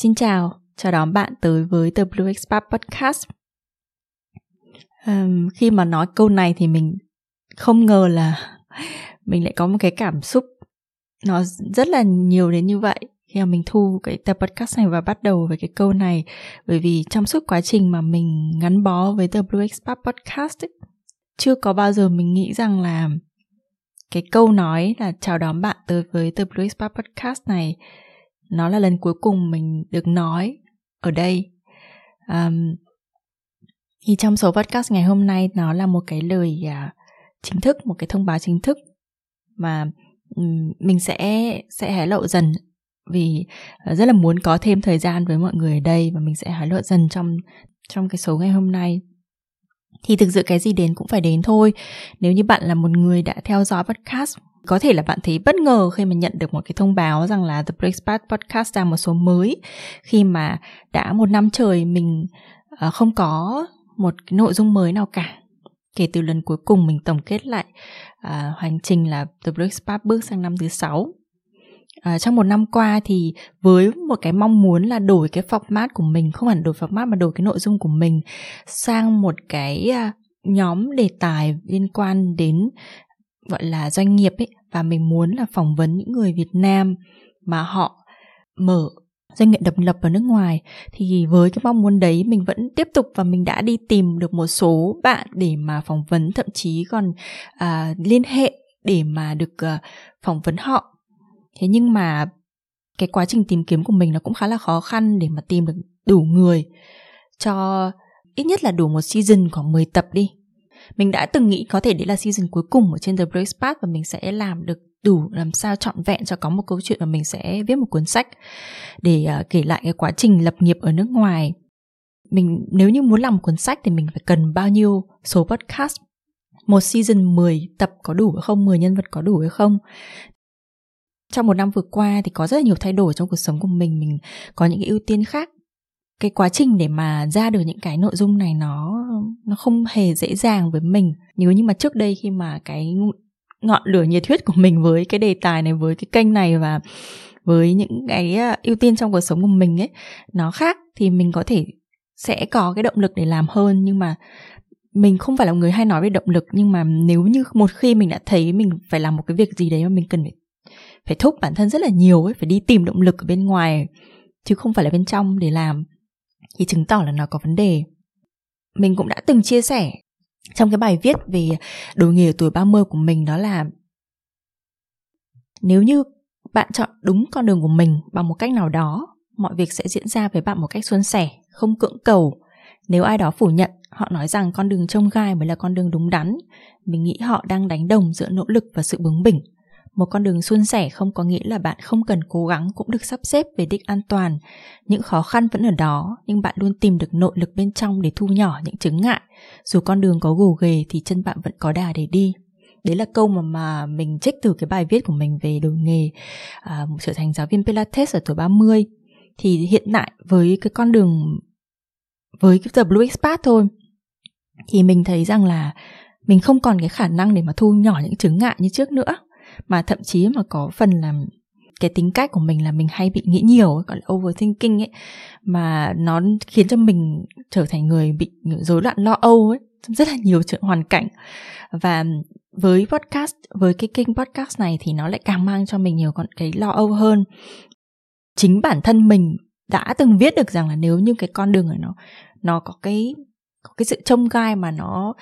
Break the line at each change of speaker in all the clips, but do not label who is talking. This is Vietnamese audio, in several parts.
Xin chào, chào đón bạn tới với The Blue Expat Podcast. Um, khi mà nói câu này thì mình không ngờ là mình lại có một cái cảm xúc nó rất là nhiều đến như vậy khi mà mình thu cái tập podcast này và bắt đầu với cái câu này bởi vì trong suốt quá trình mà mình gắn bó với The Blue Expat Podcast ấy, chưa có bao giờ mình nghĩ rằng là cái câu nói là chào đón bạn tới với The Blue Expat Podcast này nó là lần cuối cùng mình được nói ở đây. Um, thì trong số podcast ngày hôm nay nó là một cái lời uh, chính thức một cái thông báo chính thức mà um, mình sẽ sẽ hé lộ dần vì uh, rất là muốn có thêm thời gian với mọi người ở đây và mình sẽ hé lộ dần trong trong cái số ngày hôm nay. Thì thực sự cái gì đến cũng phải đến thôi. Nếu như bạn là một người đã theo dõi podcast có thể là bạn thấy bất ngờ khi mà nhận được một cái thông báo rằng là The Breakfast Podcast ra một số mới khi mà đã một năm trời mình ờ, không có một cái nội dung mới nào cả. Kể từ lần cuối cùng mình tổng kết lại ờ, uh, hành trình là The Breakfast bước sang năm thứ sáu. À, trong một năm qua thì với một cái mong muốn là đổi cái format của mình không hẳn đổi format mà đổi cái nội dung của mình sang một cái nhóm đề tài liên quan đến gọi là doanh nghiệp ấy và mình muốn là phỏng vấn những người Việt Nam mà họ mở doanh nghiệp độc lập ở nước ngoài. Thì với cái mong muốn đấy mình vẫn tiếp tục và mình đã đi tìm được một số bạn để mà phỏng vấn thậm chí còn à, liên hệ để mà được à, phỏng vấn họ. Thế nhưng mà cái quá trình tìm kiếm của mình nó cũng khá là khó khăn để mà tìm được đủ người cho ít nhất là đủ một season khoảng 10 tập đi mình đã từng nghĩ có thể đấy là season cuối cùng ở trên The Break Path và mình sẽ làm được đủ làm sao trọn vẹn cho có một câu chuyện và mình sẽ viết một cuốn sách để uh, kể lại cái quá trình lập nghiệp ở nước ngoài. Mình nếu như muốn làm một cuốn sách thì mình phải cần bao nhiêu số podcast? Một season 10 tập có đủ hay không? 10 nhân vật có đủ hay không? Trong một năm vừa qua thì có rất là nhiều thay đổi trong cuộc sống của mình. Mình có những cái ưu tiên khác cái quá trình để mà ra được những cái nội dung này nó nó không hề dễ dàng với mình. Nếu như mà trước đây khi mà cái ngọn lửa nhiệt huyết của mình với cái đề tài này, với cái kênh này và với những cái à, ưu tiên trong cuộc sống của mình ấy, nó khác thì mình có thể sẽ có cái động lực để làm hơn. Nhưng mà mình không phải là người hay nói về động lực, nhưng mà nếu như một khi mình đã thấy mình phải làm một cái việc gì đấy mà mình cần phải phải thúc bản thân rất là nhiều ấy, phải đi tìm động lực ở bên ngoài, chứ không phải là bên trong để làm thì chứng tỏ là nó có vấn đề. Mình cũng đã từng chia sẻ trong cái bài viết về đổi nghề ở tuổi 30 của mình đó là nếu như bạn chọn đúng con đường của mình bằng một cách nào đó, mọi việc sẽ diễn ra với bạn một cách suôn sẻ, không cưỡng cầu. Nếu ai đó phủ nhận, họ nói rằng con đường trông gai mới là con đường đúng đắn, mình nghĩ họ đang đánh đồng giữa nỗ lực và sự bướng bỉnh. Một con đường suôn sẻ không có nghĩa là bạn không cần cố gắng cũng được sắp xếp về đích an toàn. Những khó khăn vẫn ở đó, nhưng bạn luôn tìm được nội lực bên trong để thu nhỏ những chứng ngại. Dù con đường có gồ ghề thì chân bạn vẫn có đà để đi. Đấy là câu mà mà mình trích từ cái bài viết của mình về đổi nghề à, trở thành giáo viên Pilates ở tuổi 30. Thì hiện tại với cái con đường với cái The Blue Expat thôi thì mình thấy rằng là mình không còn cái khả năng để mà thu nhỏ những chứng ngại như trước nữa mà thậm chí mà có phần là cái tính cách của mình là mình hay bị nghĩ nhiều gọi là overthinking ấy. Mà nó khiến cho mình trở thành người bị rối loạn lo âu ấy trong rất là nhiều chuyện hoàn cảnh. Và với podcast, với cái kênh podcast này thì nó lại càng mang cho mình nhiều con cái lo âu hơn. Chính bản thân mình đã từng viết được rằng là nếu như cái con đường này nó nó có cái có cái sự trông gai mà nó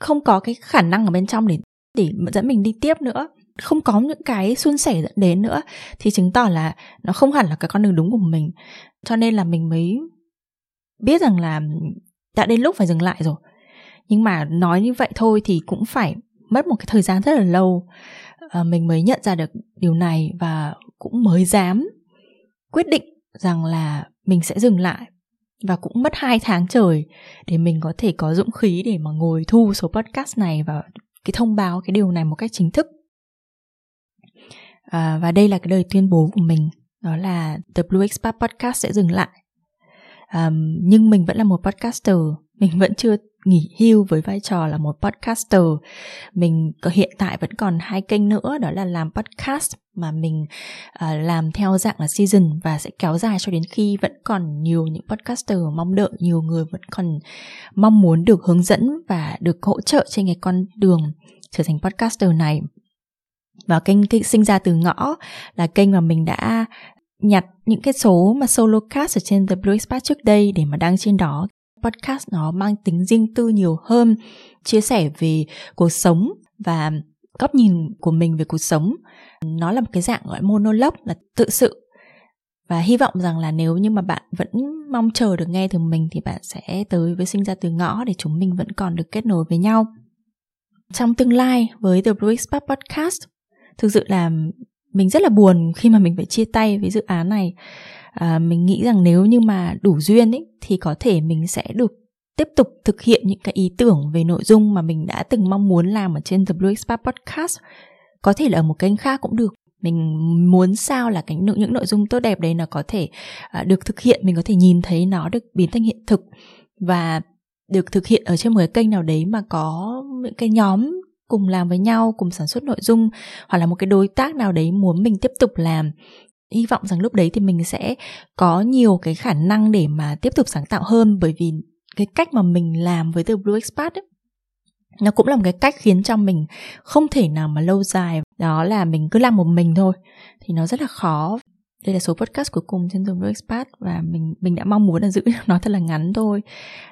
không có cái khả năng ở bên trong để để dẫn mình đi tiếp nữa không có những cái suôn sẻ dẫn đến nữa thì chứng tỏ là nó không hẳn là cái con đường đúng của mình. Cho nên là mình mới biết rằng là đã đến lúc phải dừng lại rồi. Nhưng mà nói như vậy thôi thì cũng phải mất một cái thời gian rất là lâu. À, mình mới nhận ra được điều này và cũng mới dám quyết định rằng là mình sẽ dừng lại. Và cũng mất hai tháng trời để mình có thể có dũng khí để mà ngồi thu số podcast này và cái thông báo cái điều này một cách chính thức à, và đây là cái lời tuyên bố của mình đó là The Blue Expat Podcast sẽ dừng lại. À, nhưng mình vẫn là một podcaster mình vẫn chưa nghỉ hưu với vai trò là một podcaster. Mình có hiện tại vẫn còn hai kênh nữa đó là làm podcast mà mình uh, làm theo dạng là season và sẽ kéo dài cho đến khi vẫn còn nhiều những podcaster mong đợi nhiều người vẫn còn mong muốn được hướng dẫn và được hỗ trợ trên cái con đường trở thành podcaster này và kênh, kênh sinh ra từ ngõ là kênh mà mình đã nhặt những cái số mà solo cast ở trên The Blue Expat trước đây để mà đăng trên đó. Podcast nó mang tính riêng tư nhiều hơn chia sẻ về cuộc sống và góc nhìn của mình về cuộc sống. Nó là một cái dạng gọi monologue là tự sự. Và hy vọng rằng là nếu như mà bạn vẫn mong chờ được nghe từ mình thì bạn sẽ tới với sinh ra từ ngõ để chúng mình vẫn còn được kết nối với nhau. Trong tương lai với The Blue Expat Podcast thực sự là mình rất là buồn khi mà mình phải chia tay với dự án này. À, mình nghĩ rằng nếu như mà đủ duyên ấy thì có thể mình sẽ được tiếp tục thực hiện những cái ý tưởng về nội dung mà mình đã từng mong muốn làm ở trên The Blue Expat Podcast. Có thể là ở một kênh khác cũng được. Mình muốn sao là cái những nội dung tốt đẹp đấy nó có thể à, được thực hiện mình có thể nhìn thấy nó được biến thành hiện thực và được thực hiện ở trên một cái kênh nào đấy mà có những cái nhóm cùng làm với nhau cùng sản xuất nội dung hoặc là một cái đối tác nào đấy muốn mình tiếp tục làm. Hy vọng rằng lúc đấy thì mình sẽ có nhiều cái khả năng để mà tiếp tục sáng tạo hơn bởi vì cái cách mà mình làm với The Blue Expat ấy, nó cũng là một cái cách khiến cho mình không thể nào mà lâu dài. Đó là mình cứ làm một mình thôi thì nó rất là khó. Đây là số podcast cuối cùng trên The Blue Expat và mình mình đã mong muốn là giữ nó thật là ngắn thôi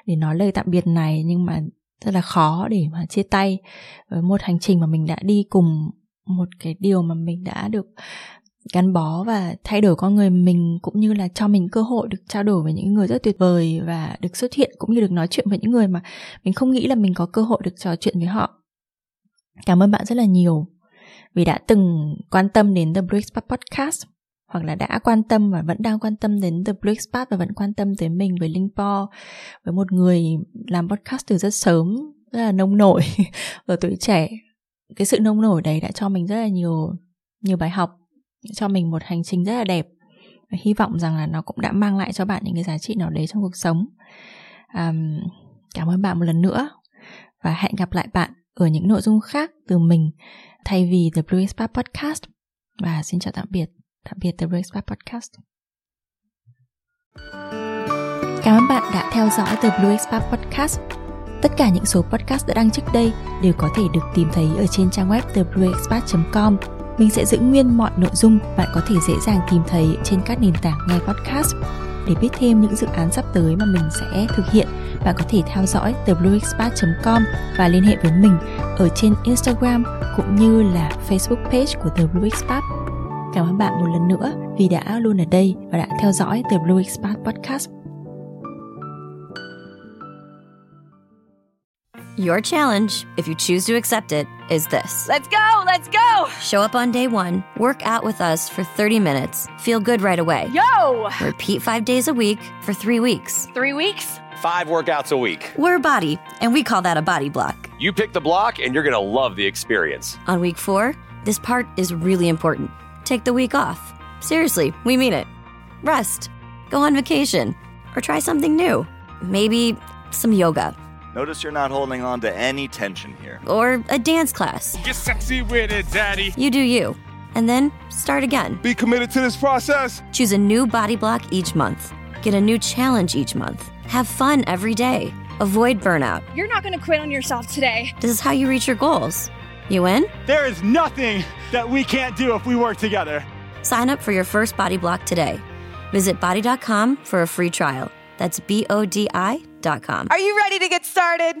để nói lời tạm biệt này. Nhưng mà rất là khó để mà chia tay với một hành trình mà mình đã đi cùng một cái điều mà mình đã được gắn bó và thay đổi con người mình, cũng như là cho mình cơ hội được trao đổi với những người rất tuyệt vời và được xuất hiện, cũng như được nói chuyện với những người mà mình không nghĩ là mình có cơ hội được trò chuyện với họ. Cảm ơn bạn rất là nhiều vì đã từng quan tâm đến The Bricks Podcast hoặc là đã quan tâm và vẫn đang quan tâm đến The Blue Expat và vẫn quan tâm tới mình với Linh Po với một người làm podcast từ rất sớm rất là nông nổi ở tuổi trẻ. Cái sự nông nổi đấy đã cho mình rất là nhiều nhiều bài học cho mình một hành trình rất là đẹp. Và hy vọng rằng là nó cũng đã mang lại cho bạn những cái giá trị nào đấy trong cuộc sống. Um, cảm ơn bạn một lần nữa và hẹn gặp lại bạn ở những nội dung khác từ mình thay vì The Blue Spot Podcast. Và xin chào tạm biệt tạm biệt The Blue Spark Podcast Cảm ơn bạn đã theo dõi The Blue Spa Podcast. Tất cả những số podcast đã đăng trước đây đều có thể được tìm thấy ở trên trang web theblueexpat.com mình sẽ giữ nguyên mọi nội dung bạn có thể dễ dàng tìm thấy trên các nền tảng nghe podcast. Để biết thêm những dự án sắp tới mà mình sẽ thực hiện, bạn có thể theo dõi theblueexpat.com và liên hệ với mình ở trên Instagram cũng như là Facebook page của The Blue Expat. Cảm ơn bạn một lần nữa vì đã luôn ở đây và đã theo dõi The Blue Expat Podcast.
Your challenge, if you choose to accept it, is this.
Let's go, let's go!
Show up on day one, work out with us for 30 minutes, feel good right away.
Yo!
Repeat five days a week for three weeks.
Three weeks?
Five workouts a week.
We're a Body, and we call that a body block.
You pick the block, and you're going to love the experience.
On week four, this part is really important. Take the week off. Seriously, we mean it. Rest, go on vacation, or try something new. Maybe some yoga
Notice you're not holding on to any tension here.
or a dance class.
Get sexy with it, daddy.
You do you. And then start again.
Be committed to this process.
Choose a new body block each month. Get a new challenge each month. Have fun every day. Avoid burnout.
You're not gonna quit on yourself today.
This is how you reach your goals. You in?
There is nothing that we can't do if we work together.
Sign up for your first body block today. Visit body.com for a free trial. That's B O D I.com.
Are you ready to get started?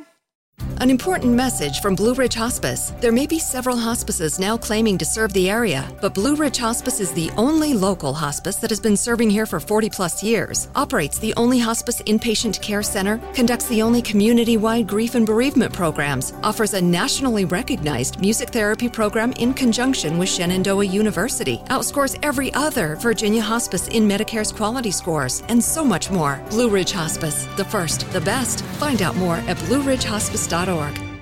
An important message from Blue Ridge Hospice. There may be several hospices now claiming to serve the area, but Blue Ridge Hospice is the only local hospice that has been serving here for 40 plus years, operates the only hospice inpatient care center, conducts the only community wide grief and bereavement programs, offers a nationally recognized music therapy program in conjunction with Shenandoah University, outscores every other Virginia hospice in Medicare's quality scores, and so much more. Blue Ridge Hospice, the first, the best. Find out more at blueridgehospice.org org.